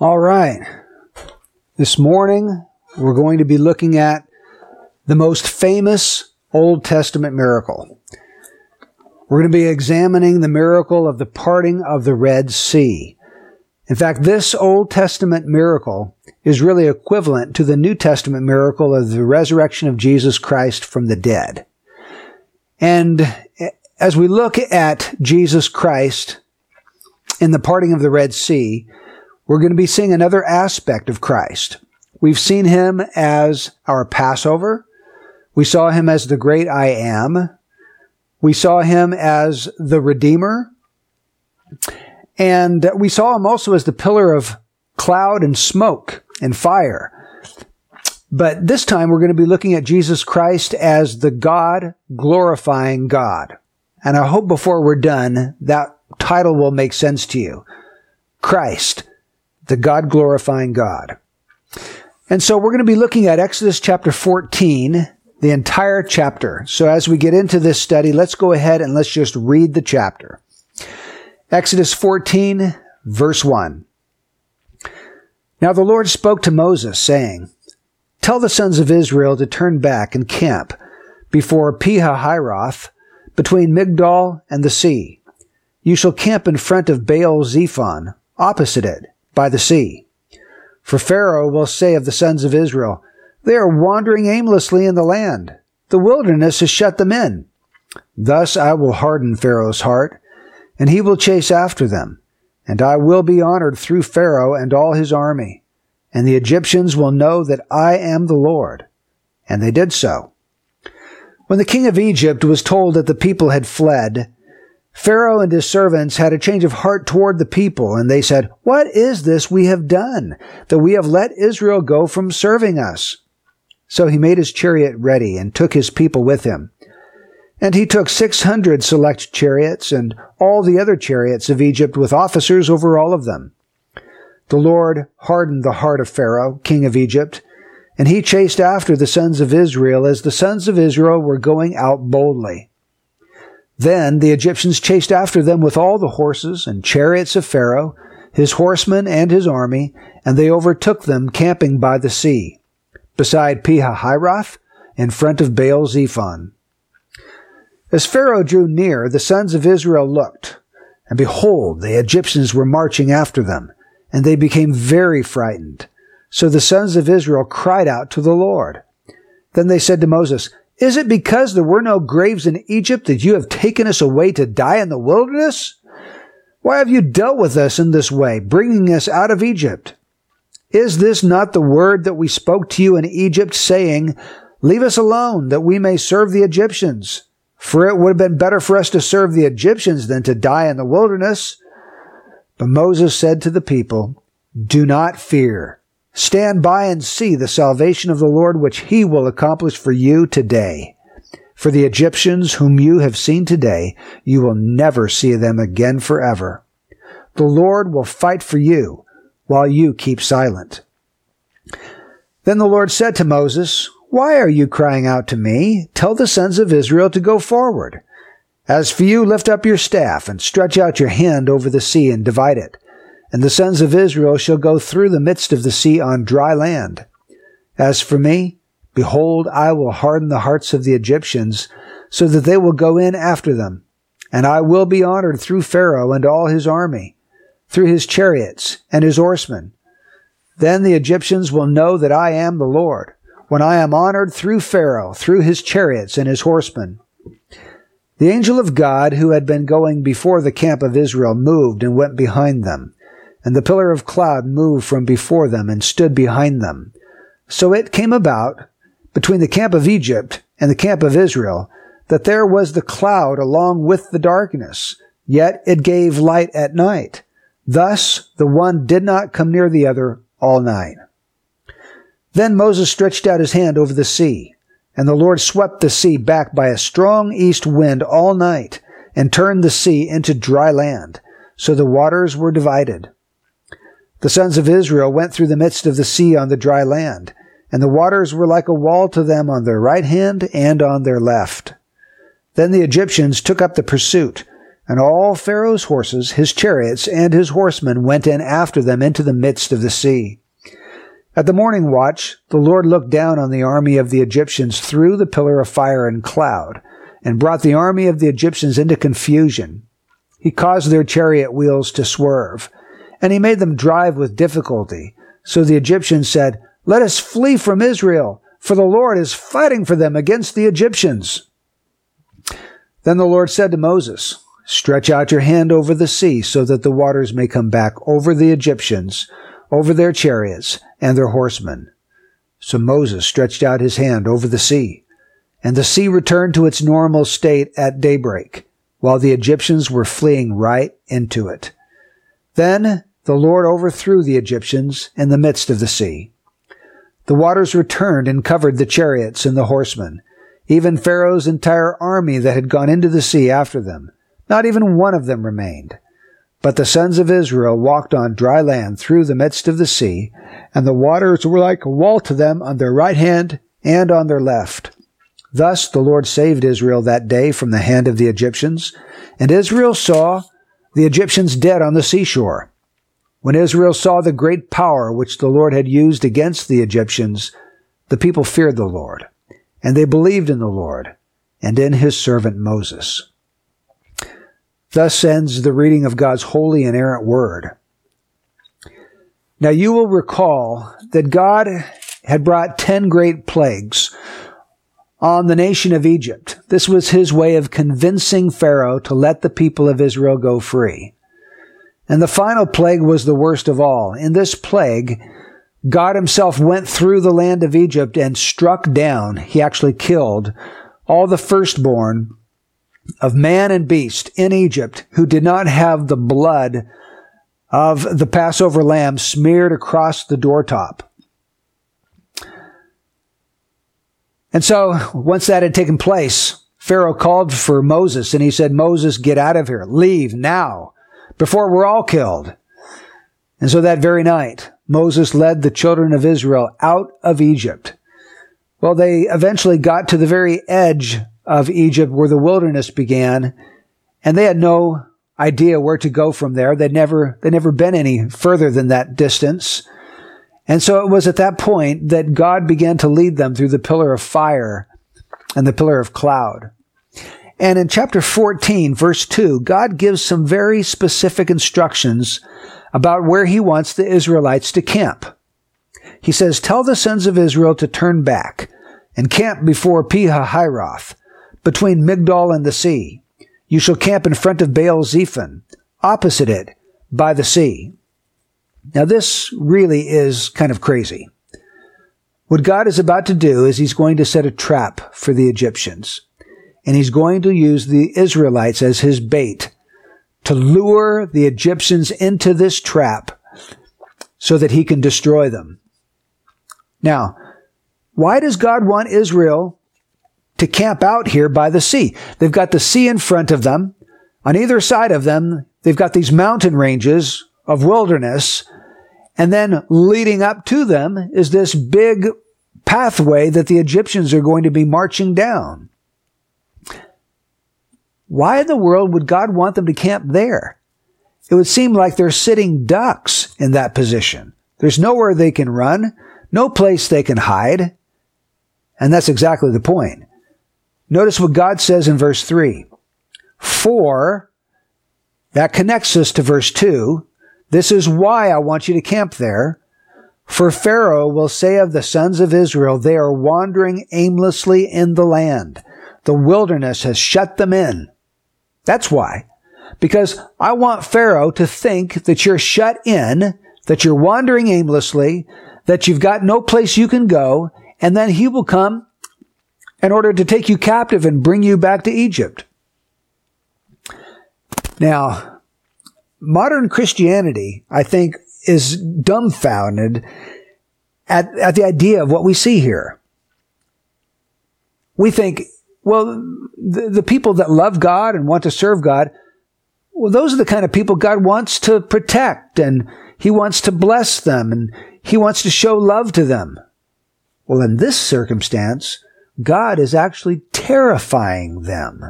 All right. This morning, we're going to be looking at the most famous Old Testament miracle. We're going to be examining the miracle of the parting of the Red Sea. In fact, this Old Testament miracle is really equivalent to the New Testament miracle of the resurrection of Jesus Christ from the dead. And eh, as we look at Jesus Christ in the parting of the Red Sea, we're going to be seeing another aspect of Christ. We've seen him as our Passover. We saw him as the great I am. We saw him as the Redeemer. And we saw him also as the pillar of cloud and smoke and fire. But this time we're going to be looking at Jesus Christ as the God glorifying God. And I hope before we're done, that title will make sense to you. Christ, the God glorifying God. And so we're going to be looking at Exodus chapter 14, the entire chapter. So as we get into this study, let's go ahead and let's just read the chapter. Exodus 14, verse 1. Now the Lord spoke to Moses, saying, Tell the sons of Israel to turn back and camp before Pihahiroth, between Migdol and the sea. You shall camp in front of Baal Zephon, opposite it, by the sea. For Pharaoh will say of the sons of Israel, They are wandering aimlessly in the land. The wilderness has shut them in. Thus I will harden Pharaoh's heart, and he will chase after them. And I will be honored through Pharaoh and all his army. And the Egyptians will know that I am the Lord. And they did so. When the king of Egypt was told that the people had fled, Pharaoh and his servants had a change of heart toward the people, and they said, What is this we have done, that we have let Israel go from serving us? So he made his chariot ready and took his people with him. And he took six hundred select chariots and all the other chariots of Egypt with officers over all of them. The Lord hardened the heart of Pharaoh, king of Egypt, and he chased after the sons of Israel as the sons of Israel were going out boldly. Then the Egyptians chased after them with all the horses and chariots of Pharaoh, his horsemen and his army, and they overtook them camping by the sea, beside Pihahiroth, in front of Baal Zephon. As Pharaoh drew near, the sons of Israel looked, and behold, the Egyptians were marching after them, and they became very frightened. So the sons of Israel cried out to the Lord. Then they said to Moses, Is it because there were no graves in Egypt that you have taken us away to die in the wilderness? Why have you dealt with us in this way, bringing us out of Egypt? Is this not the word that we spoke to you in Egypt, saying, Leave us alone, that we may serve the Egyptians? For it would have been better for us to serve the Egyptians than to die in the wilderness. But Moses said to the people, Do not fear. Stand by and see the salvation of the Lord, which he will accomplish for you today. For the Egyptians whom you have seen today, you will never see them again forever. The Lord will fight for you while you keep silent. Then the Lord said to Moses, Why are you crying out to me? Tell the sons of Israel to go forward. As for you, lift up your staff and stretch out your hand over the sea and divide it and the sons of Israel shall go through the midst of the sea on dry land. As for me, behold, I will harden the hearts of the Egyptians, so that they will go in after them. And I will be honored through Pharaoh and all his army, through his chariots and his horsemen. Then the Egyptians will know that I am the Lord, when I am honored through Pharaoh, through his chariots and his horsemen. The angel of God, who had been going before the camp of Israel, moved and went behind them and the pillar of cloud moved from before them and stood behind them. So it came about between the camp of Egypt and the camp of Israel that there was the cloud along with the darkness, yet it gave light at night. Thus the one did not come near the other all night. Then Moses stretched out his hand over the sea, and the Lord swept the sea back by a strong east wind all night, and turned the sea into dry land, so the waters were divided. The sons of Israel went through the midst of the sea on the dry land, and the waters were like a wall to them on their right hand and on their left. Then the Egyptians took up the pursuit, And all Pharaoh's horses, his chariots, and his horsemen went in after them into the midst of the sea. At the morning watch, the Lord looked down on the army of the Egyptians through the pillar of fire and cloud, and brought the army of the Egyptians into confusion. He caused their chariot wheels to swerve, and he made them drive with difficulty. So the Egyptians said, Let us flee from Israel, for the Lord is fighting for them against the Egyptians. Then the Lord said to Moses, Stretch out your hand over the sea so that the waters may come back over the Egyptians, over their chariots and their horsemen. So Moses stretched out his hand over the sea, and the sea returned to its normal state at daybreak, while the Egyptians were fleeing right into it. Then the Lord overthrew the Egyptians in the midst of the sea. The waters returned and covered the chariots and the horsemen, even Pharaoh's entire army that had gone into the sea after them. Not even one of them remained. But the sons of Israel walked on dry land through the midst of the sea, and the waters were like a wall to them on their right hand and on their left. Thus the Lord saved Israel that day from the hand of the Egyptians, and Israel saw the Egyptians dead on the seashore. When Israel saw the great power which the Lord had used against the Egyptians, the people feared the Lord, and they believed in the Lord and in his servant Moses. Thus ends the reading of God's holy and inerrant word. Now you will recall that God had brought ten great plagues on the nation of Egypt. This was his way of convincing Pharaoh to let the people of Israel go free. And the final plague was the worst of all. In this plague, God himself went through the land of Egypt and struck down, he actually killed all the firstborn of man and beast in Egypt who did not have the blood of the Passover lamb smeared across the doortop. And so once that had taken place, Pharaoh called for Moses and he said, Moses, get out of here. Leave now before we're all killed. And so that very night, Moses led the children of Israel out of Egypt. Well, they eventually got to the very edge of Egypt where the wilderness began, and they had no idea where to go from there. They'd never, they'd never been any further than that distance. And so it was at that point that God began to lead them through the pillar of fire and the pillar of cloud. And in chapter 14, verse 2, God gives some very specific instructions about where he wants the Israelites to camp. He says, Tell the sons of Israel to turn back and camp before Pi-hahiroth, between Migdol and the sea. You shall camp in front of Baal Zephon, opposite it, by the sea. Now this really is kind of crazy. What God is about to do is he's going to set a trap for the Egyptians. And he's going to use the Israelites as his bait to lure the Egyptians into this trap so that he can destroy them. Now, why does God want Israel to camp out here by the sea. They've got the sea in front of them. On either side of them, they've got these mountain ranges of wilderness. And then leading up to them is this big pathway that the Egyptians are going to be marching down. Why in the world would God want them to camp there? It would seem like they're sitting ducks in that position. There's nowhere they can run, no place they can hide. And that's exactly the point. Notice what God says in verse 3. For, that connects us to verse 2. This is why I want you to camp there. For Pharaoh will say of the sons of Israel, they are wandering aimlessly in the land. The wilderness has shut them in. That's why. Because I want Pharaoh to think that you're shut in, that you're wandering aimlessly, that you've got no place you can go, and then he will come in order to take you captive and bring you back to Egypt. Now, modern Christianity, I think, is dumbfounded at, at the idea of what we see here. We think, well, the, the people that love God and want to serve God, well, those are the kind of people God wants to protect and He wants to bless them and He wants to show love to them. Well, in this circumstance, God is actually terrifying them.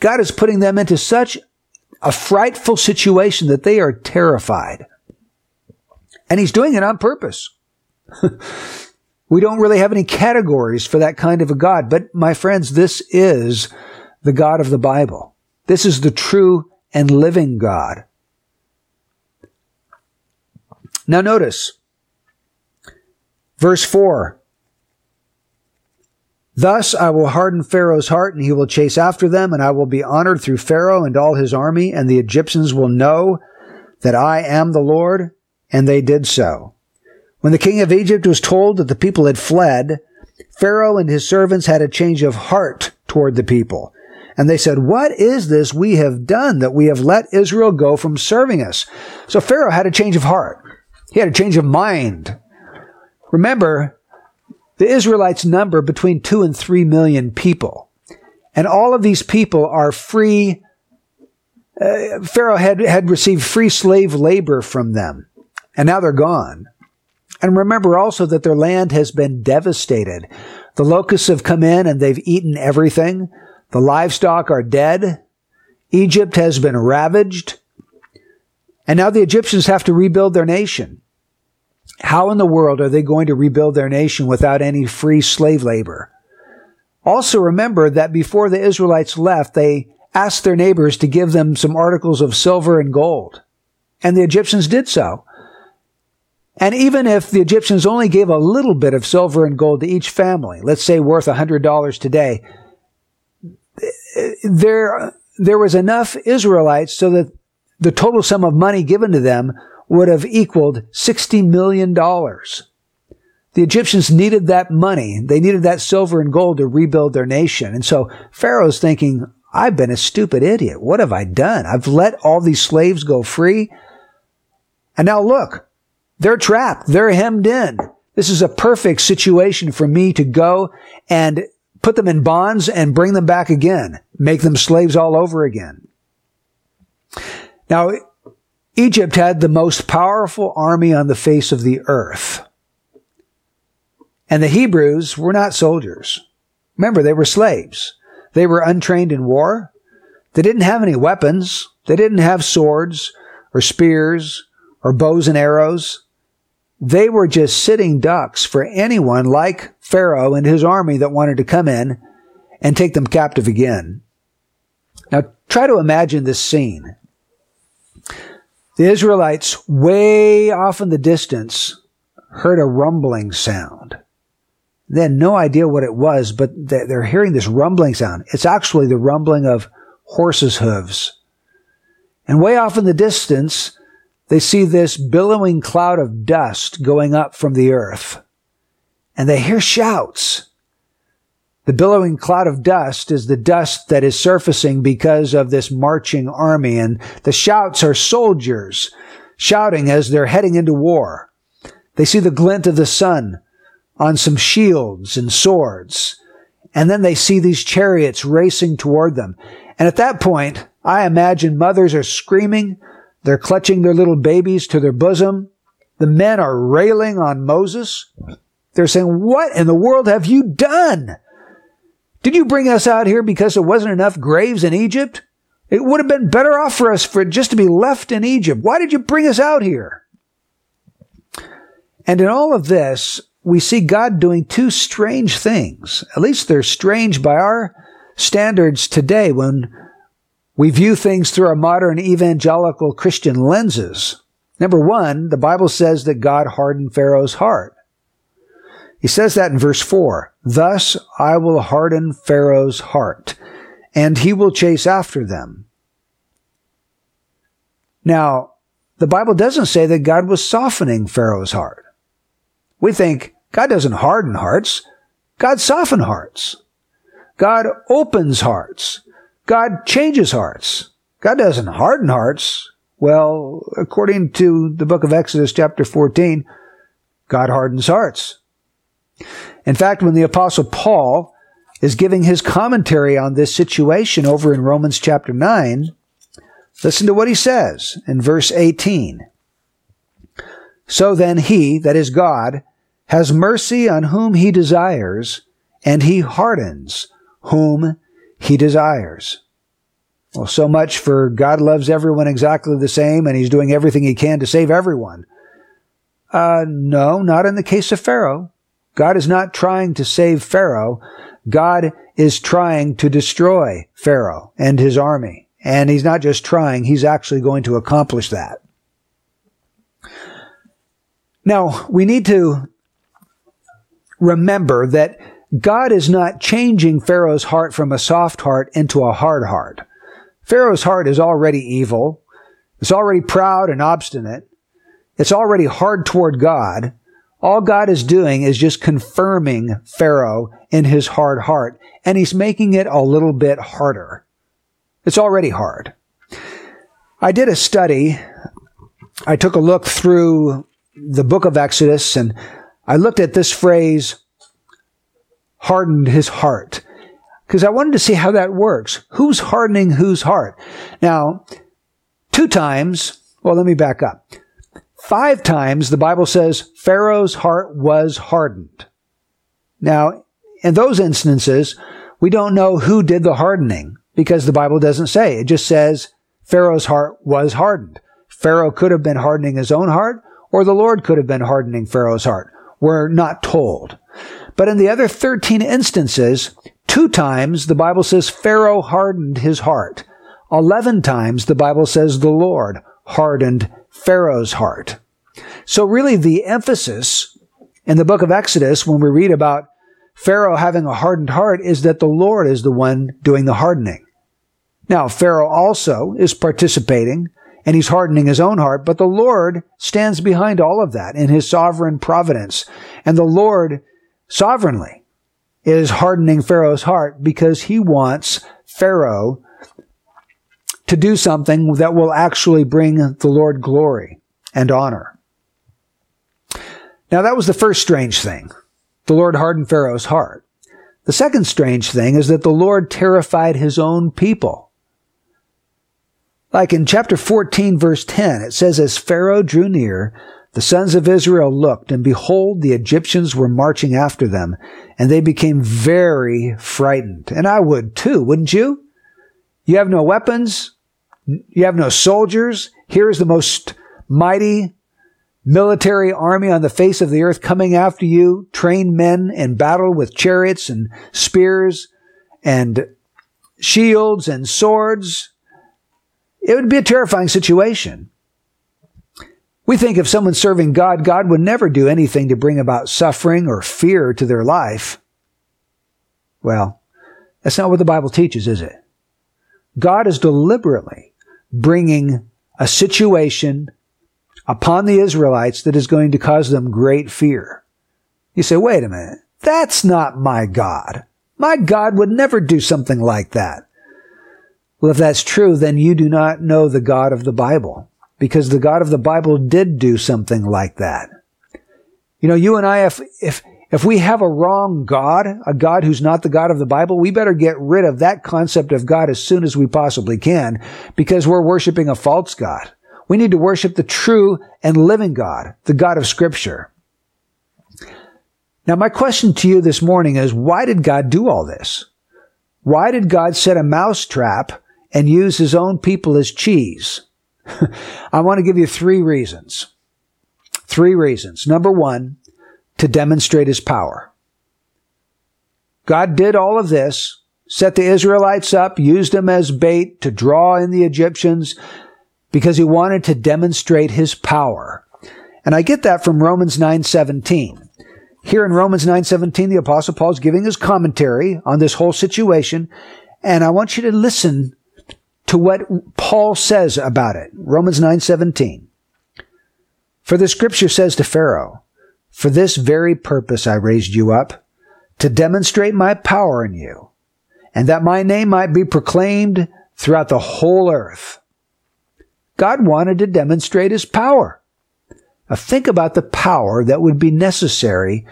God is putting them into such a frightful situation that they are terrified. And he's doing it on purpose. we don't really have any categories for that kind of a God. But my friends, this is the God of the Bible. This is the true and living God. Now notice, verse 4. Thus I will harden Pharaoh's heart, and he will chase after them, and I will be honored through Pharaoh and all his army, and the Egyptians will know that I am the Lord, and they did so. When the king of Egypt was told that the people had fled, Pharaoh and his servants had a change of heart toward the people. And they said, What is this we have done that we have let Israel go from serving us? So Pharaoh had a change of heart. He had a change of mind. Remember, the Israelites number between two and three million people. And all of these people are free. Uh, Pharaoh had, had received free slave labor from them. And now they're gone. And remember also that their land has been devastated. The locusts have come in and they've eaten everything. The livestock are dead. Egypt has been ravaged. And now the Egyptians have to rebuild their nation. How in the world are they going to rebuild their nation without any free slave labor? Also remember that before the Israelites left, they asked their neighbors to give them some articles of silver and gold. And the Egyptians did so. And even if the Egyptians only gave a little bit of silver and gold to each family, let's say worth $100 today, there, there was enough Israelites so that the total sum of money given to them would have equaled $60 million. The Egyptians needed that money. They needed that silver and gold to rebuild their nation. And so Pharaoh's thinking, I've been a stupid idiot. What have I done? I've let all these slaves go free. And now look, they're trapped. They're hemmed in. This is a perfect situation for me to go and put them in bonds and bring them back again, make them slaves all over again. Now, Egypt had the most powerful army on the face of the earth. And the Hebrews were not soldiers. Remember, they were slaves. They were untrained in war. They didn't have any weapons. They didn't have swords or spears or bows and arrows. They were just sitting ducks for anyone like Pharaoh and his army that wanted to come in and take them captive again. Now try to imagine this scene. The Israelites, way off in the distance, heard a rumbling sound. They had no idea what it was, but they're hearing this rumbling sound. It's actually the rumbling of horses' hooves. And way off in the distance, they see this billowing cloud of dust going up from the earth. And they hear shouts. The billowing cloud of dust is the dust that is surfacing because of this marching army. And the shouts are soldiers shouting as they're heading into war. They see the glint of the sun on some shields and swords. And then they see these chariots racing toward them. And at that point, I imagine mothers are screaming, they're clutching their little babies to their bosom. The men are railing on Moses. They're saying, what in the world have you done? Did you bring us out here because there wasn't enough graves in Egypt? It would have been better off for us for just to be left in Egypt. Why did you bring us out here? And in all of this, we see God doing two strange things. At least they're strange by our standards today when we view things through our modern evangelical Christian lenses. Number one, the Bible says that God hardened Pharaoh's heart. He says that in verse 4. Thus I will harden Pharaoh's heart, and he will chase after them. Now, the Bible doesn't say that God was softening Pharaoh's heart. We think God doesn't harden hearts. God softens hearts. God opens hearts. God changes hearts. God doesn't harden hearts. Well, according to the book of Exodus chapter 14, God hardens hearts. In fact, when the apostle Paul is giving his commentary on this situation over in Romans chapter 9, listen to what he says in verse 18. So then he, that is God, has mercy on whom he desires, and he hardens whom he desires. Well, so much for God loves everyone exactly the same and he's doing everything he can to save everyone. Uh, no, not in the case of Pharaoh. God is not trying to save Pharaoh. God is trying to destroy Pharaoh and his army. And he's not just trying, he's actually going to accomplish that. Now, we need to remember that God is not changing Pharaoh's heart from a soft heart into a hard heart. Pharaoh's heart is already evil. It's already proud and obstinate. It's already hard toward God. All God is doing is just confirming Pharaoh in his hard heart, and he's making it a little bit harder. It's already hard. I did a study. I took a look through the book of Exodus and I looked at this phrase, hardened his heart, because I wanted to see how that works. Who's hardening whose heart? Now, two times, well, let me back up. Five times the Bible says Pharaoh's heart was hardened. Now, in those instances, we don't know who did the hardening because the Bible doesn't say. It just says Pharaoh's heart was hardened. Pharaoh could have been hardening his own heart or the Lord could have been hardening Pharaoh's heart. We're not told. But in the other 13 instances, two times the Bible says Pharaoh hardened his heart. 11 times the Bible says the Lord hardened Pharaoh's heart. So really the emphasis in the book of Exodus when we read about Pharaoh having a hardened heart is that the Lord is the one doing the hardening. Now, Pharaoh also is participating and he's hardening his own heart, but the Lord stands behind all of that in his sovereign providence. And the Lord sovereignly is hardening Pharaoh's heart because he wants Pharaoh to do something that will actually bring the Lord glory and honor. Now that was the first strange thing. The Lord hardened Pharaoh's heart. The second strange thing is that the Lord terrified his own people. Like in chapter 14 verse 10, it says, As Pharaoh drew near, the sons of Israel looked, and behold, the Egyptians were marching after them, and they became very frightened. And I would too, wouldn't you? You have no weapons. You have no soldiers. Here is the most mighty military army on the face of the earth coming after you, trained men in battle with chariots and spears and shields and swords. It would be a terrifying situation. We think if someone's serving God, God would never do anything to bring about suffering or fear to their life. Well, that's not what the Bible teaches, is it? God is deliberately bringing a situation upon the Israelites that is going to cause them great fear. You say, wait a minute. That's not my God. My God would never do something like that. Well, if that's true, then you do not know the God of the Bible because the God of the Bible did do something like that. You know, you and I, if, if, if we have a wrong God, a God who's not the God of the Bible, we better get rid of that concept of God as soon as we possibly can because we're worshiping a false God. We need to worship the true and living God, the God of scripture. Now, my question to you this morning is, why did God do all this? Why did God set a mouse trap and use his own people as cheese? I want to give you three reasons. Three reasons. Number one, to demonstrate his power. God did all of this, set the Israelites up, used them as bait to draw in the Egyptians because he wanted to demonstrate his power. And I get that from Romans 9:17. Here in Romans 9:17 the apostle Paul is giving his commentary on this whole situation and I want you to listen to what Paul says about it. Romans 9:17. For the scripture says to Pharaoh, for this very purpose I raised you up, to demonstrate my power in you, and that my name might be proclaimed throughout the whole earth. God wanted to demonstrate his power. Now think about the power that would be necessary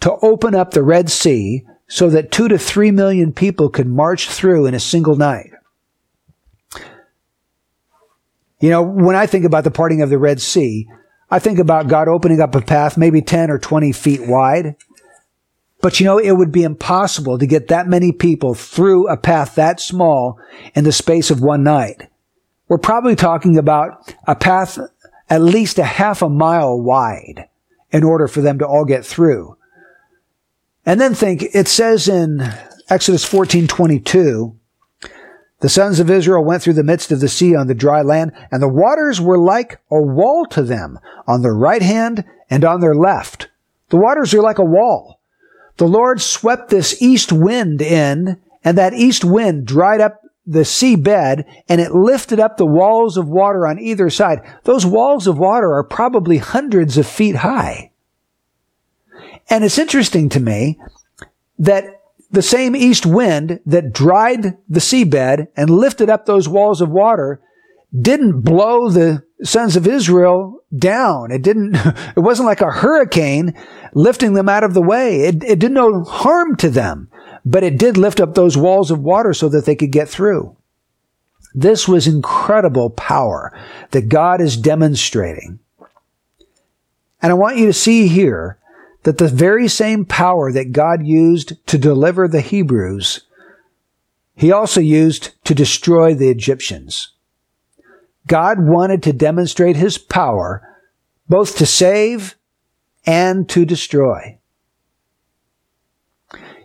to open up the Red Sea so that two to three million people could march through in a single night. You know, when I think about the parting of the Red Sea, I think about God opening up a path maybe 10 or 20 feet wide, But you know, it would be impossible to get that many people through a path that small in the space of one night. We're probably talking about a path at least a half a mile wide in order for them to all get through. And then think, it says in Exodus 14, 22, the sons of Israel went through the midst of the sea on the dry land, and the waters were like a wall to them on their right hand and on their left. The waters are like a wall. The Lord swept this east wind in, and that east wind dried up the sea bed, and it lifted up the walls of water on either side. Those walls of water are probably hundreds of feet high. And it's interesting to me that the same east wind that dried the seabed and lifted up those walls of water didn't blow the sons of Israel down. It didn't, it wasn't like a hurricane lifting them out of the way. It, it did no harm to them, but it did lift up those walls of water so that they could get through. This was incredible power that God is demonstrating. And I want you to see here that the very same power that God used to deliver the Hebrews, he also used to destroy the Egyptians. God wanted to demonstrate his power both to save and to destroy.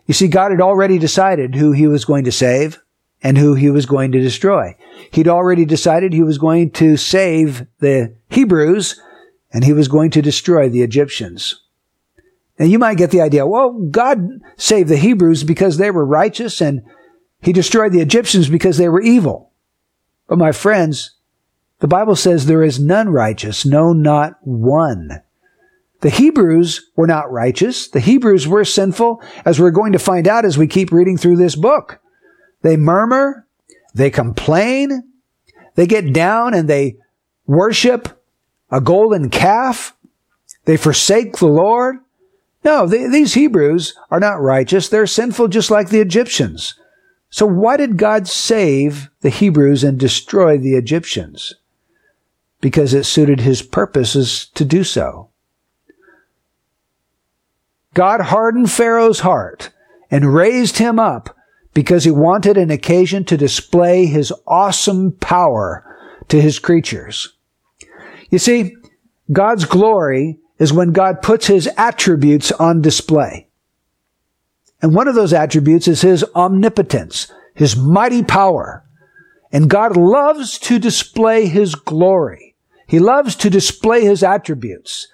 You see, God had already decided who he was going to save and who he was going to destroy. He'd already decided he was going to save the Hebrews and he was going to destroy the Egyptians. And you might get the idea, well, God saved the Hebrews because they were righteous and he destroyed the Egyptians because they were evil. But my friends, the Bible says there is none righteous, no, not one. The Hebrews were not righteous. The Hebrews were sinful, as we're going to find out as we keep reading through this book. They murmur, they complain, they get down and they worship a golden calf, they forsake the Lord, no, these Hebrews are not righteous. They're sinful just like the Egyptians. So why did God save the Hebrews and destroy the Egyptians? Because it suited his purposes to do so. God hardened Pharaoh's heart and raised him up because he wanted an occasion to display his awesome power to his creatures. You see, God's glory is when God puts his attributes on display. And one of those attributes is his omnipotence, his mighty power. And God loves to display his glory. He loves to display his attributes.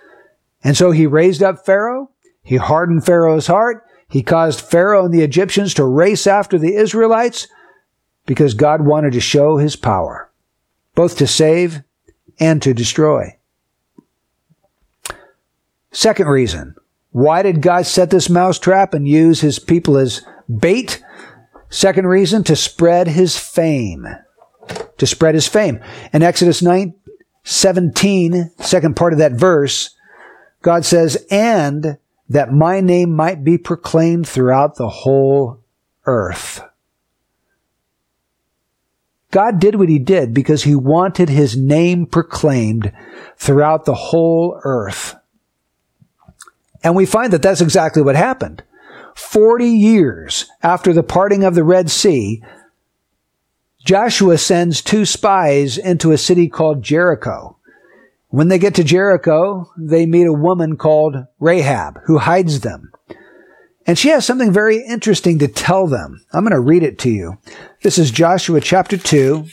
And so he raised up Pharaoh. He hardened Pharaoh's heart. He caused Pharaoh and the Egyptians to race after the Israelites because God wanted to show his power, both to save and to destroy. Second reason, why did God set this mousetrap and use his people as bait? Second reason, to spread his fame. To spread his fame. In Exodus 9, 17, second part of that verse, God says, and that my name might be proclaimed throughout the whole earth. God did what he did because he wanted his name proclaimed throughout the whole earth. And we find that that's exactly what happened. 40 years after the parting of the Red Sea, Joshua sends two spies into a city called Jericho. When they get to Jericho, they meet a woman called Rahab who hides them. And she has something very interesting to tell them. I'm going to read it to you. This is Joshua chapter 2,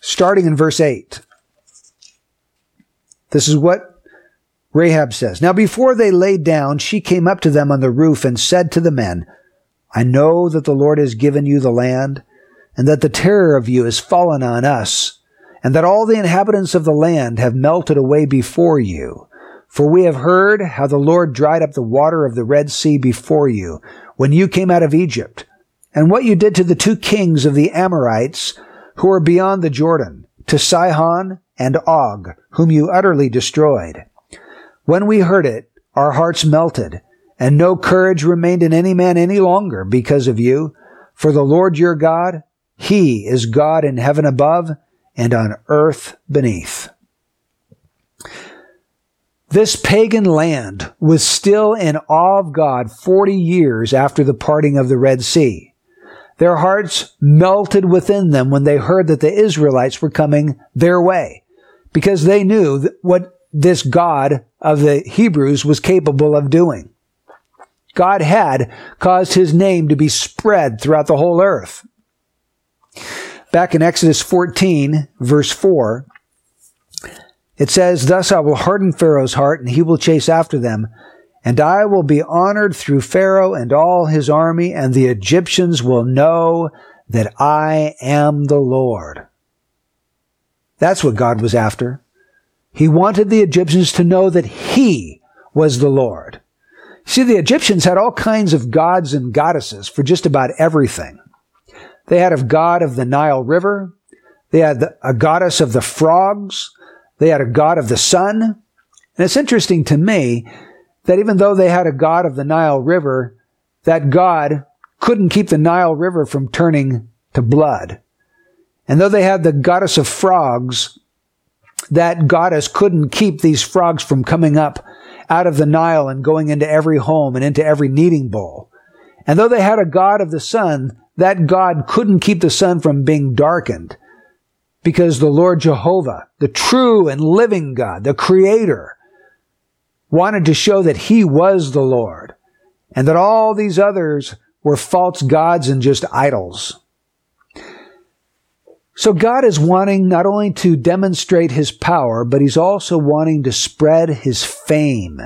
starting in verse 8. This is what Rahab says, Now before they lay down, she came up to them on the roof and said to the men, I know that the Lord has given you the land, and that the terror of you has fallen on us, and that all the inhabitants of the land have melted away before you. For we have heard how the Lord dried up the water of the Red Sea before you, when you came out of Egypt, and what you did to the two kings of the Amorites, who are beyond the Jordan, to Sihon and Og, whom you utterly destroyed. When we heard it, our hearts melted, and no courage remained in any man any longer because of you. For the Lord your God, He is God in heaven above and on earth beneath. This pagan land was still in awe of God 40 years after the parting of the Red Sea. Their hearts melted within them when they heard that the Israelites were coming their way because they knew what this God of the Hebrews was capable of doing. God had caused his name to be spread throughout the whole earth. Back in Exodus 14, verse 4, it says, Thus I will harden Pharaoh's heart, and he will chase after them. And I will be honored through Pharaoh and all his army, and the Egyptians will know that I am the Lord. That's what God was after. He wanted the Egyptians to know that He was the Lord. See, the Egyptians had all kinds of gods and goddesses for just about everything. They had a god of the Nile River. They had a goddess of the frogs. They had a god of the sun. And it's interesting to me that even though they had a god of the Nile River, that god couldn't keep the Nile River from turning to blood. And though they had the goddess of frogs, that goddess couldn't keep these frogs from coming up out of the Nile and going into every home and into every kneading bowl. And though they had a god of the sun, that god couldn't keep the sun from being darkened because the Lord Jehovah, the true and living God, the creator, wanted to show that he was the Lord and that all these others were false gods and just idols. So God is wanting not only to demonstrate his power, but he's also wanting to spread his fame.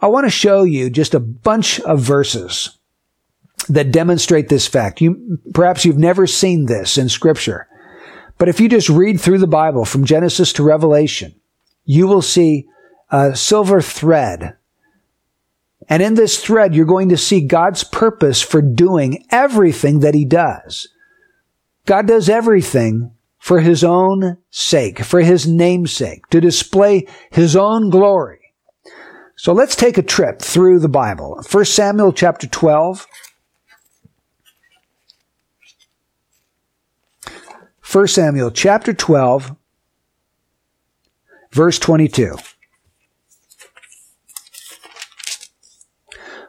I want to show you just a bunch of verses that demonstrate this fact. You, perhaps you've never seen this in scripture, but if you just read through the Bible from Genesis to Revelation, you will see a silver thread. And in this thread, you're going to see God's purpose for doing everything that he does. God does everything for his own sake, for his name's sake, to display his own glory. So let's take a trip through the Bible. 1 Samuel chapter 12. 1 Samuel chapter 12, verse 22.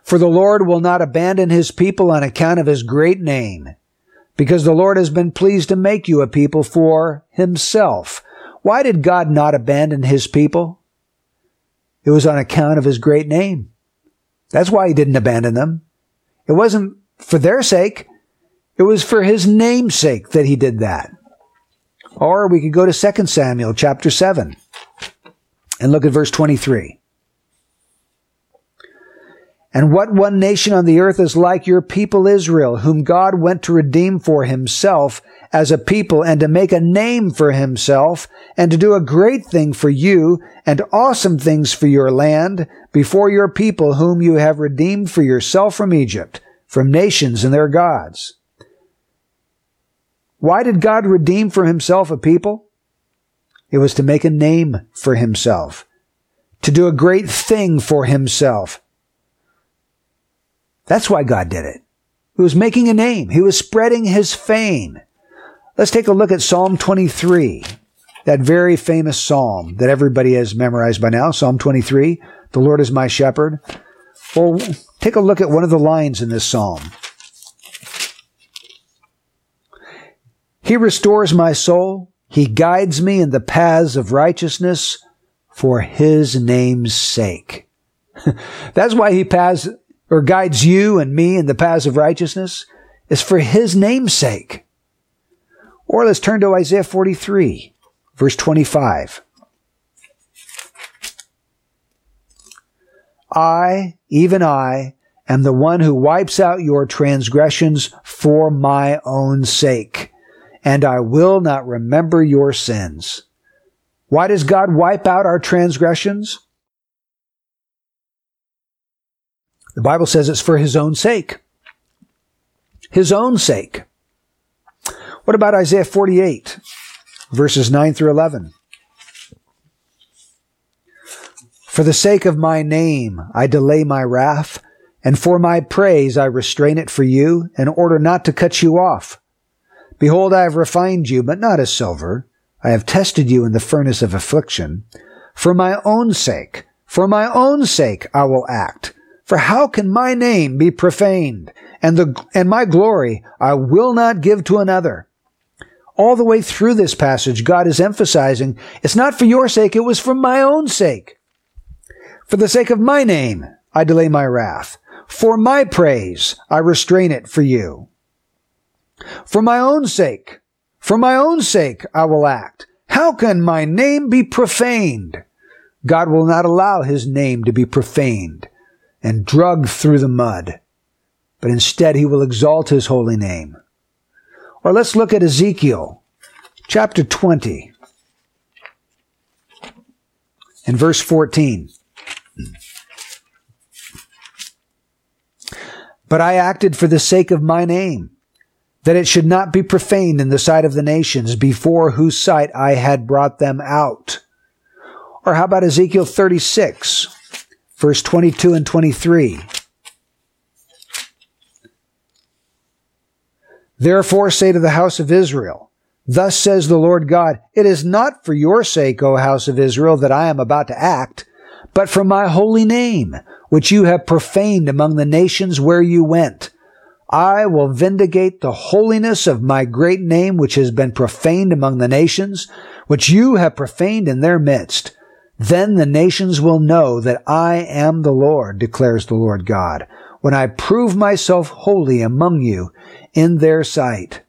For the Lord will not abandon his people on account of his great name because the Lord has been pleased to make you a people for himself. Why did God not abandon his people? It was on account of his great name. That's why he didn't abandon them. It wasn't for their sake. It was for his name's sake that he did that. Or we could go to 2 Samuel chapter 7 and look at verse 23. And what one nation on the earth is like your people Israel, whom God went to redeem for himself as a people and to make a name for himself and to do a great thing for you and awesome things for your land before your people whom you have redeemed for yourself from Egypt, from nations and their gods. Why did God redeem for himself a people? It was to make a name for himself, to do a great thing for himself, that's why God did it. He was making a name. He was spreading his fame. Let's take a look at Psalm 23, that very famous psalm that everybody has memorized by now. Psalm 23, the Lord is my shepherd. Well, take a look at one of the lines in this psalm. He restores my soul. He guides me in the paths of righteousness for his name's sake. That's why he paths, or guides you and me in the paths of righteousness is for his name's sake. Or let's turn to Isaiah 43, verse 25. I, even I, am the one who wipes out your transgressions for my own sake, and I will not remember your sins. Why does God wipe out our transgressions? The Bible says it's for his own sake. His own sake. What about Isaiah 48, verses 9 through 11? For the sake of my name, I delay my wrath, and for my praise, I restrain it for you, in order not to cut you off. Behold, I have refined you, but not as silver. I have tested you in the furnace of affliction. For my own sake, for my own sake I will act. For how can my name be profaned? And the, and my glory I will not give to another. All the way through this passage, God is emphasizing, it's not for your sake, it was for my own sake. For the sake of my name, I delay my wrath. For my praise, I restrain it for you. For my own sake, for my own sake, I will act. How can my name be profaned? God will not allow his name to be profaned and drugged through the mud, but instead he will exalt his holy name. Or let's look at Ezekiel chapter 20 and verse 14. But I acted for the sake of my name, that it should not be profaned in the sight of the nations, before whose sight I had brought them out. Or how about Ezekiel 36, verse 22 and 23? Therefore say to the house of Israel, Thus says the Lord God, It is not for your sake, O house of Israel, that I am about to act, but for my holy name, which you have profaned among the nations where you went. I will vindicate the holiness of my great name, which has been profaned among the nations, which you have profaned in their midst. Then the nations will know that I am the Lord, declares the Lord God, when I prove myself holy among you in their sight.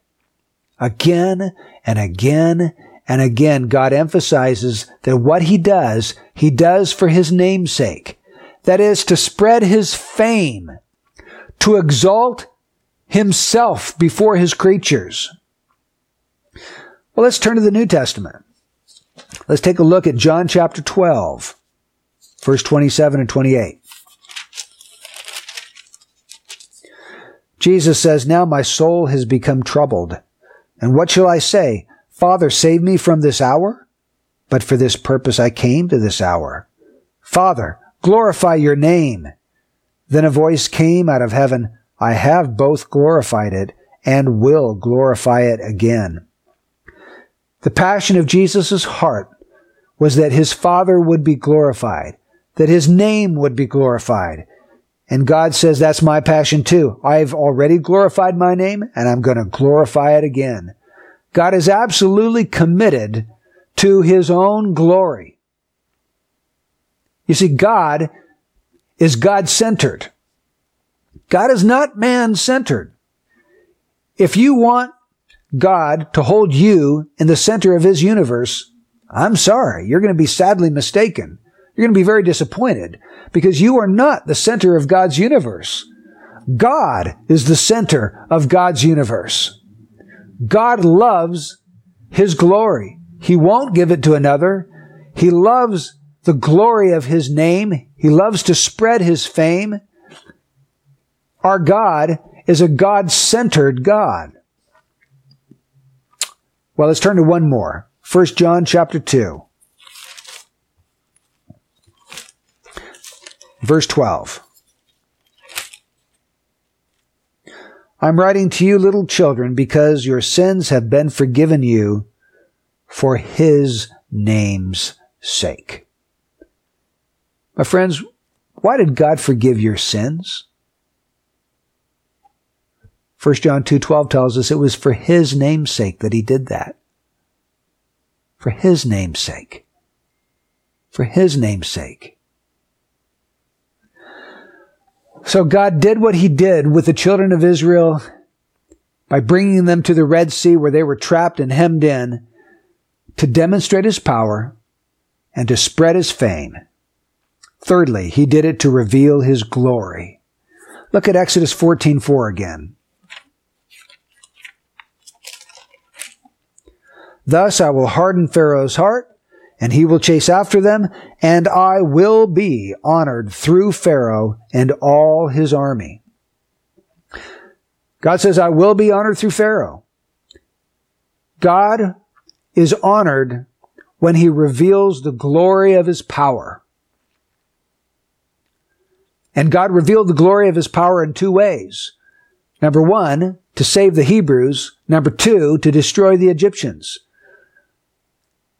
Again and again and again, God emphasizes that what he does, he does for his namesake. That is to spread his fame, to exalt himself before his creatures. Well, let's turn to the New Testament. Let's take a look at John chapter 12, verse 27 and 28. Jesus says, Now my soul has become troubled. And what shall I say? Father, save me from this hour? But for this purpose I came to this hour. Father, glorify your name. Then a voice came out of heaven, I have both glorified it and will glorify it again. The passion of Jesus' heart was that his Father would be glorified, that his name would be glorified, and God says, that's my passion too. I've already glorified my name and I'm going to glorify it again. God is absolutely committed to his own glory. You see, God is God centered. God is not man centered. If you want God to hold you in the center of his universe, I'm sorry, you're going to be sadly mistaken. You're going to be very disappointed because you are not the center of God's universe. God is the center of God's universe. God loves His glory. He won't give it to another. He loves the glory of His name. He loves to spread His fame. Our God is a God-centered God. Well, let's turn to one more. 1 John chapter 2. Verse 12. I'm writing to you, little children, because your sins have been forgiven you for his name's sake. My friends, why did God forgive your sins? 1 John 2:12 tells us it was for his name's sake that he did that. For his name's sake. For his name's sake. So God did what he did with the children of Israel by bringing them to the Red Sea where they were trapped and hemmed in to demonstrate his power and to spread his fame. Thirdly, he did it to reveal his glory. Look at Exodus 14:4 again. Thus I will harden Pharaoh's heart and he will chase after them, and I will be honored through Pharaoh and all his army. God says, I will be honored through Pharaoh. God is honored when he reveals the glory of his power. And God revealed the glory of his power in two ways. Number one, to save the Hebrews. Number two, to destroy the Egyptians.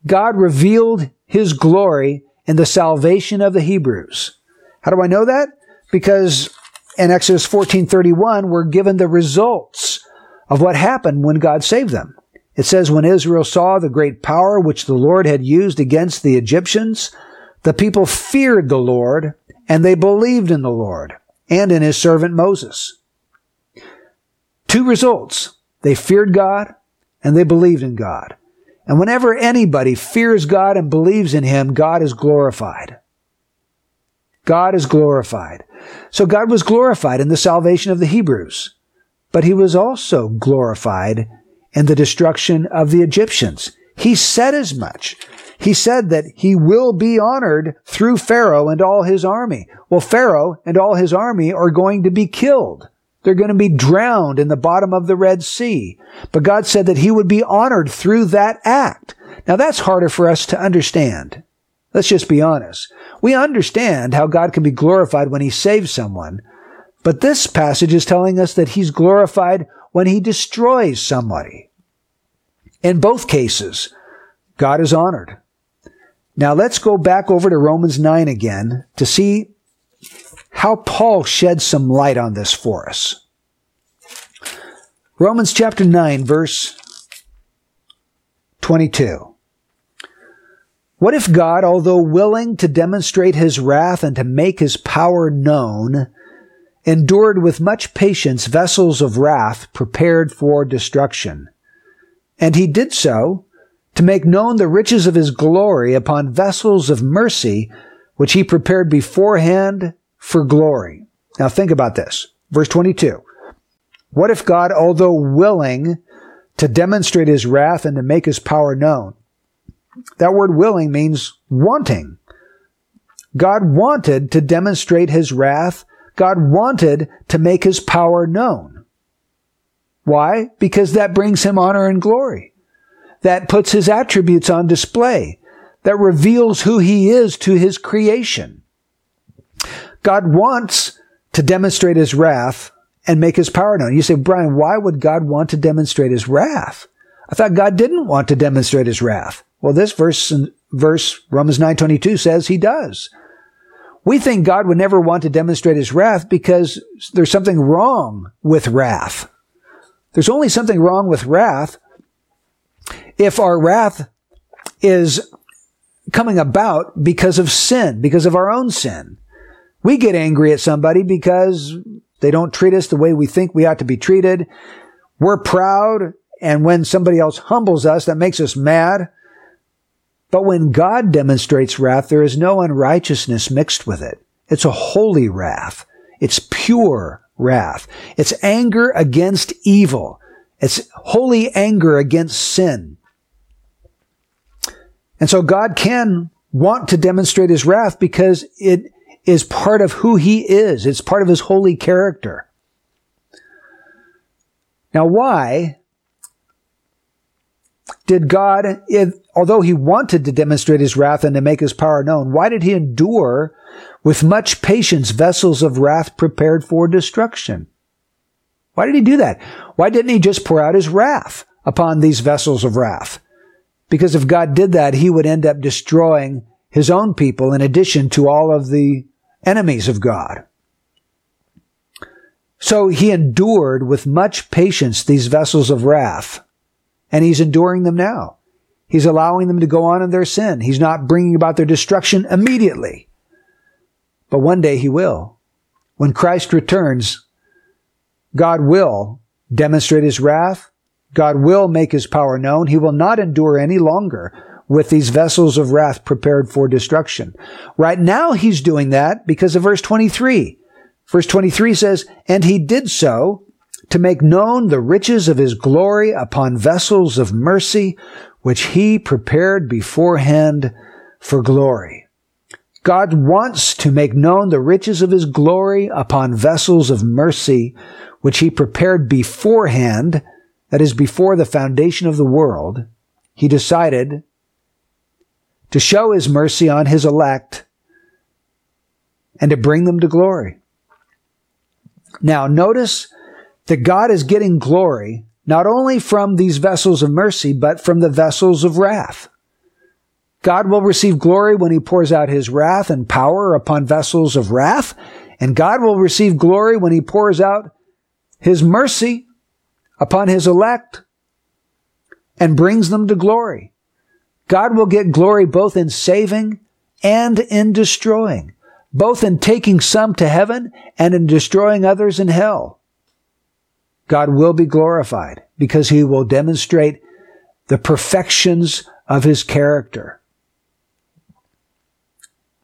God revealed his glory in the salvation of the Hebrews. How do I know that? Because in Exodus 14:31 we're given the results of what happened when God saved them. It says when Israel saw the great power which the Lord had used against the Egyptians, the people feared the Lord and they believed in the Lord and in his servant Moses. Two results. They feared God and they believed in God. And whenever anybody fears God and believes in him, God is glorified. God is glorified. So God was glorified in the salvation of the Hebrews, but he was also glorified in the destruction of the Egyptians. He said as much. He said that he will be honored through Pharaoh and all his army. Well, Pharaoh and all his army are going to be killed. They're going to be drowned in the bottom of the Red Sea. But God said that he would be honored through that act. Now that's harder for us to understand. Let's just be honest. We understand how God can be glorified when he saves someone, but this passage is telling us that he's glorified when he destroys somebody. In both cases, God is honored. Now let's go back over to Romans 9 again to see how Paul sheds some light on this for us. Romans chapter 9 verse 22. What if God, although willing to demonstrate his wrath and to make his power known, endured with much patience vessels of wrath prepared for destruction? And he did so to make known the riches of his glory upon vessels of mercy, which he prepared beforehand for glory. Now think about this. Verse 22. What if God, although willing to demonstrate his wrath and to make his power known, that word willing means wanting. God wanted to demonstrate his wrath. God wanted to make his power known. Why? Because that brings him honor and glory. That puts his attributes on display. That reveals who he is to his creation. God wants to demonstrate his wrath and make his power known. You say, Brian, why would God want to demonstrate his wrath? I thought God didn't want to demonstrate his wrath. Well, this verse, verse Romans 9:22 says he does. We think God would never want to demonstrate his wrath because there's something wrong with wrath. There's only something wrong with wrath if our wrath is coming about because of sin, because of our own sin. We get angry at somebody because they don't treat us the way we think we ought to be treated. We're proud. And when somebody else humbles us, that makes us mad. But when God demonstrates wrath, there is no unrighteousness mixed with it. It's a holy wrath. It's pure wrath. It's anger against evil. It's holy anger against sin. And so God can want to demonstrate his wrath because it is part of who he is. It's part of his holy character. Now, why did God, if, although he wanted to demonstrate his wrath and to make his power known, why did he endure with much patience vessels of wrath prepared for destruction? Why did he do that? Why didn't he just pour out his wrath upon these vessels of wrath? Because if God did that, he would end up destroying his own people in addition to all of the enemies of God. So he endured with much patience these vessels of wrath and he's enduring them now. He's allowing them to go on in their sin. He's not bringing about their destruction immediately. But one day he will. When Christ returns, God will demonstrate his wrath. God will make his power known. He will not endure any longer with these vessels of wrath prepared for destruction. Right now he's doing that because of verse 23. Verse 23 says, And he did so to make known the riches of his glory upon vessels of mercy, which he prepared beforehand for glory. God wants to make known the riches of his glory upon vessels of mercy, which he prepared beforehand, that is, before the foundation of the world. He decided to show his mercy on his elect and to bring them to glory. Now, notice that God is getting glory not only from these vessels of mercy, but from the vessels of wrath. God will receive glory when he pours out his wrath and power upon vessels of wrath. And God will receive glory when he pours out his mercy upon his elect and brings them to glory. God will get glory both in saving and in destroying, both in taking some to heaven and in destroying others in hell. God will be glorified because he will demonstrate the perfections of his character.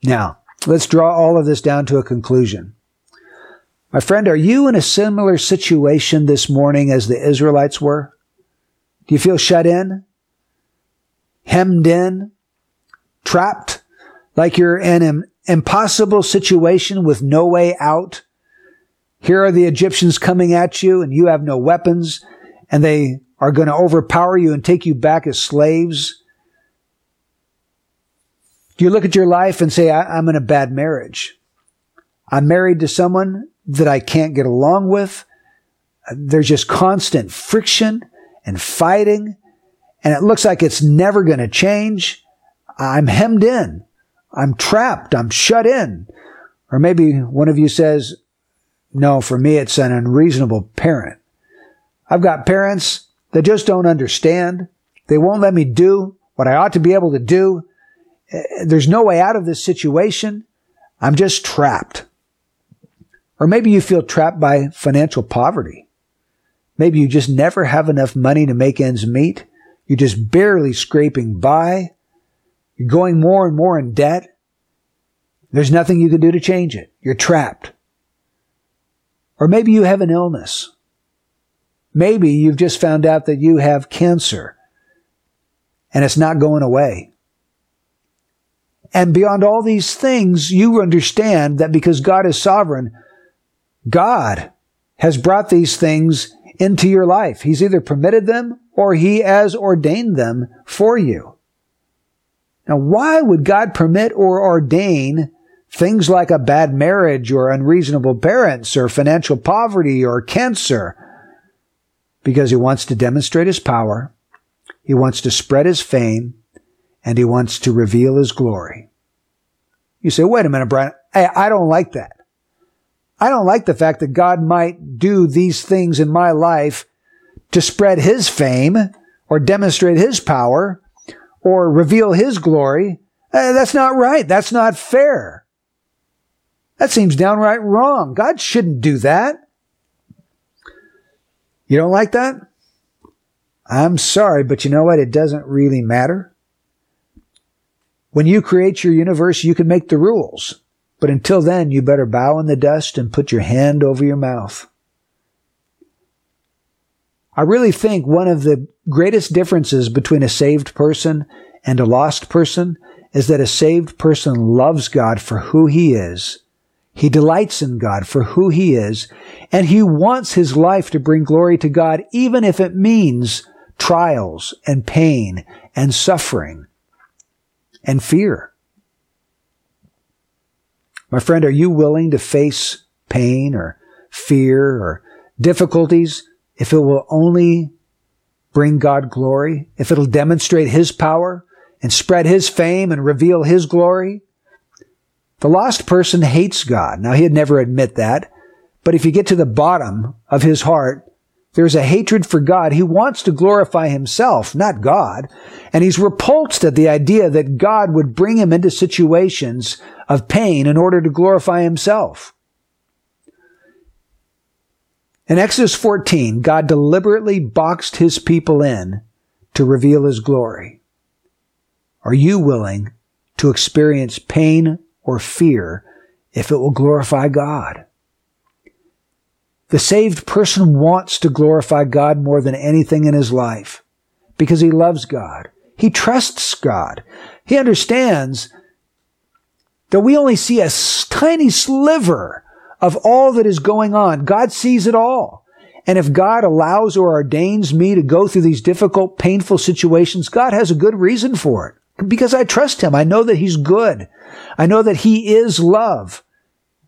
Now, let's draw all of this down to a conclusion. My friend, are you in a similar situation this morning as the Israelites were? Do you feel shut in? Hemmed in? Trapped? Like you're in an impossible situation with no way out? Here are the Egyptians coming at you and you have no weapons and they are going to overpower you and take you back as slaves. Do you look at your life and say, I'm in a bad marriage? I'm married to someone that I can't get along with. There's just constant friction and fighting and it looks like it's never going to change. I'm hemmed in. I'm trapped. I'm shut in. Or maybe one of you says, no, for me, it's an unreasonable parent. I've got parents that just don't understand. They won't let me do what I ought to be able to do. There's no way out of this situation. I'm just trapped. Or maybe you feel trapped by financial poverty. Maybe you just never have enough money to make ends meet. You're just barely scraping by. You're going more and more in debt. There's nothing you can do to change it. You're trapped. Or maybe you have an illness. Maybe you've just found out that you have cancer and it's not going away. And beyond all these things, you understand that because God is sovereign, God has brought these things into your life. He's either permitted them or he has ordained them for you. Now, why would God permit or ordain Things like a bad marriage or unreasonable parents or financial poverty or cancer. Because he wants to demonstrate his power. He wants to spread his fame and he wants to reveal his glory. You say, wait a minute, Brian. Hey, I don't like that. I don't like the fact that God might do these things in my life to spread his fame or demonstrate his power or reveal his glory. Uh, that's not right. That's not fair. That seems downright wrong. God shouldn't do that. You don't like that? I'm sorry, but you know what? It doesn't really matter. When you create your universe, you can make the rules. But until then, you better bow in the dust and put your hand over your mouth. I really think one of the greatest differences between a saved person and a lost person is that a saved person loves God for who he is he delights in God for who he is, and he wants his life to bring glory to God, even if it means trials and pain and suffering and fear. My friend, are you willing to face pain or fear or difficulties if it will only bring God glory, if it'll demonstrate his power and spread his fame and reveal his glory? The lost person hates God. Now, he'd never admit that, but if you get to the bottom of his heart, there's a hatred for God. He wants to glorify himself, not God. And he's repulsed at the idea that God would bring him into situations of pain in order to glorify himself. In Exodus 14, God deliberately boxed his people in to reveal his glory. Are you willing to experience pain or fear if it will glorify God. The saved person wants to glorify God more than anything in his life because he loves God. He trusts God. He understands that we only see a tiny sliver of all that is going on. God sees it all. And if God allows or ordains me to go through these difficult, painful situations, God has a good reason for it because I trust him. I know that he's good. I know that he is love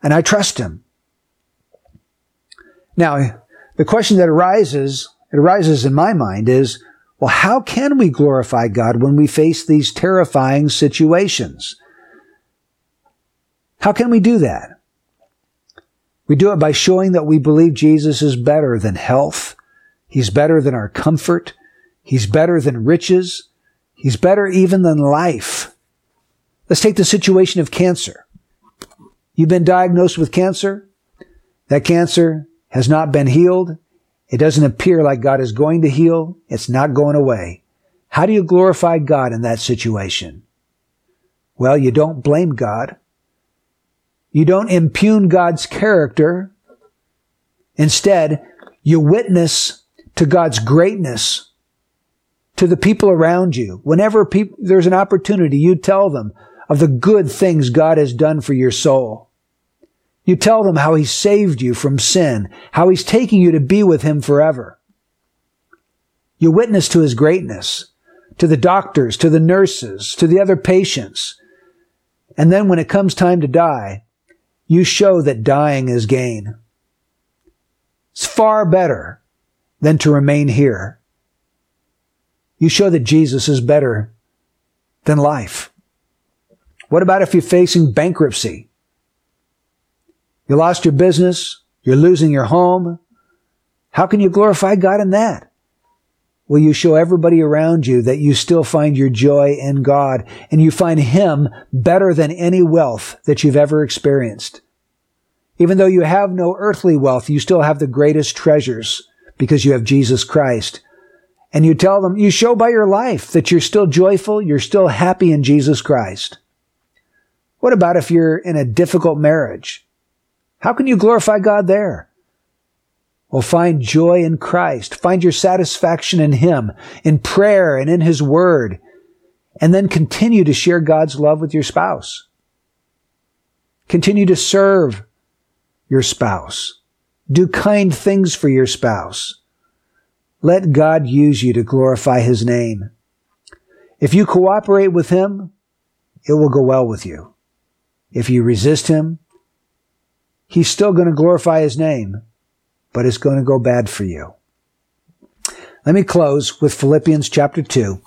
and I trust him. Now, the question that arises, it arises in my mind is, Well, how can we glorify God when we face these terrifying situations? How can we do that? We do it by showing that we believe Jesus is better than health. He's better than our comfort. He's better than riches. He's better even than life. Let's take the situation of cancer. You've been diagnosed with cancer. That cancer has not been healed. It doesn't appear like God is going to heal. It's not going away. How do you glorify God in that situation? Well, you don't blame God. You don't impugn God's character. Instead, you witness to God's greatness to the people around you. Whenever there's an opportunity, you tell them of the good things God has done for your soul. You tell them how He saved you from sin, how He's taking you to be with Him forever. You witness to His greatness, to the doctors, to the nurses, to the other patients. And then when it comes time to die, you show that dying is gain. It's far better than to remain here. You show that Jesus is better than life. What about if you're facing bankruptcy? You lost your business. You're losing your home. How can you glorify God in that? Will you show everybody around you that you still find your joy in God and you find Him better than any wealth that you've ever experienced? Even though you have no earthly wealth, you still have the greatest treasures because you have Jesus Christ. And you tell them, you show by your life that you're still joyful, you're still happy in Jesus Christ. What about if you're in a difficult marriage? How can you glorify God there? Well, find joy in Christ. Find your satisfaction in Him, in prayer and in His Word. And then continue to share God's love with your spouse. Continue to serve your spouse. Do kind things for your spouse. Let God use you to glorify His name. If you cooperate with Him, it will go well with you. If you resist Him, he's still going to glorify his name, but it's going to go bad for you. Let me close with Philippians chapter 2.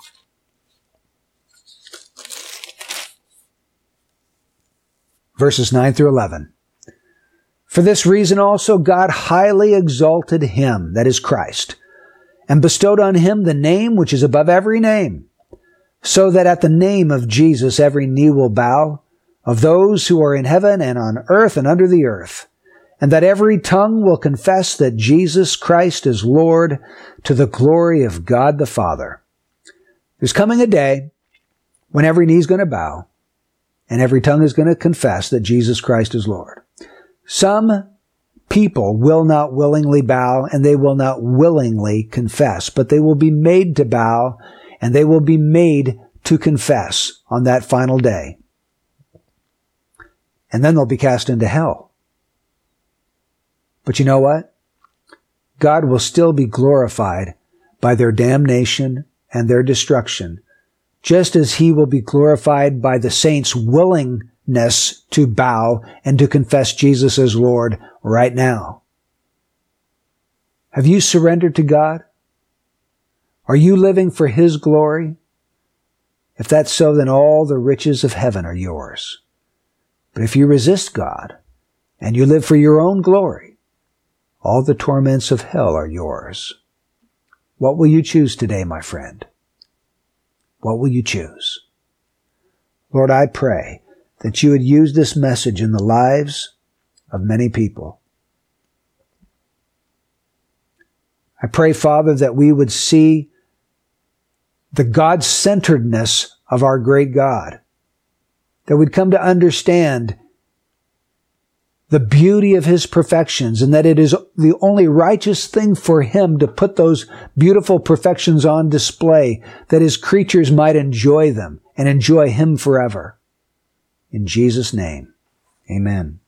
Verses 9 through 11. For this reason also God highly exalted him, that is Christ, and bestowed on him the name which is above every name, so that at the name of Jesus every knee will bow of those who are in heaven and on earth and under the earth, and that every tongue will confess that Jesus Christ is Lord to the glory of God the Father. There's coming a day when every knee is going to bow and every tongue is going to confess that Jesus Christ is Lord. Some people will not willingly bow and they will not willingly confess, but they will be made to bow and they will be made to confess on that final day and then they'll be cast into hell. But you know what? God will still be glorified by their damnation and their destruction, just as he will be glorified by the saints' willingness to bow and to confess Jesus as Lord right now. Have you surrendered to God? Are you living for His glory? If that's so, then all the riches of heaven are yours. But if you resist God and you live for your own glory, all the torments of hell are yours. What will you choose today, my friend? What will you choose? Lord, I pray that you would use this message in the lives of many people. I pray, Father, that we would see the God centeredness of our great God that we'd come to understand the beauty of his perfections and that it is the only righteous thing for him to put those beautiful perfections on display that his creatures might enjoy them and enjoy him forever. In Jesus' name, amen.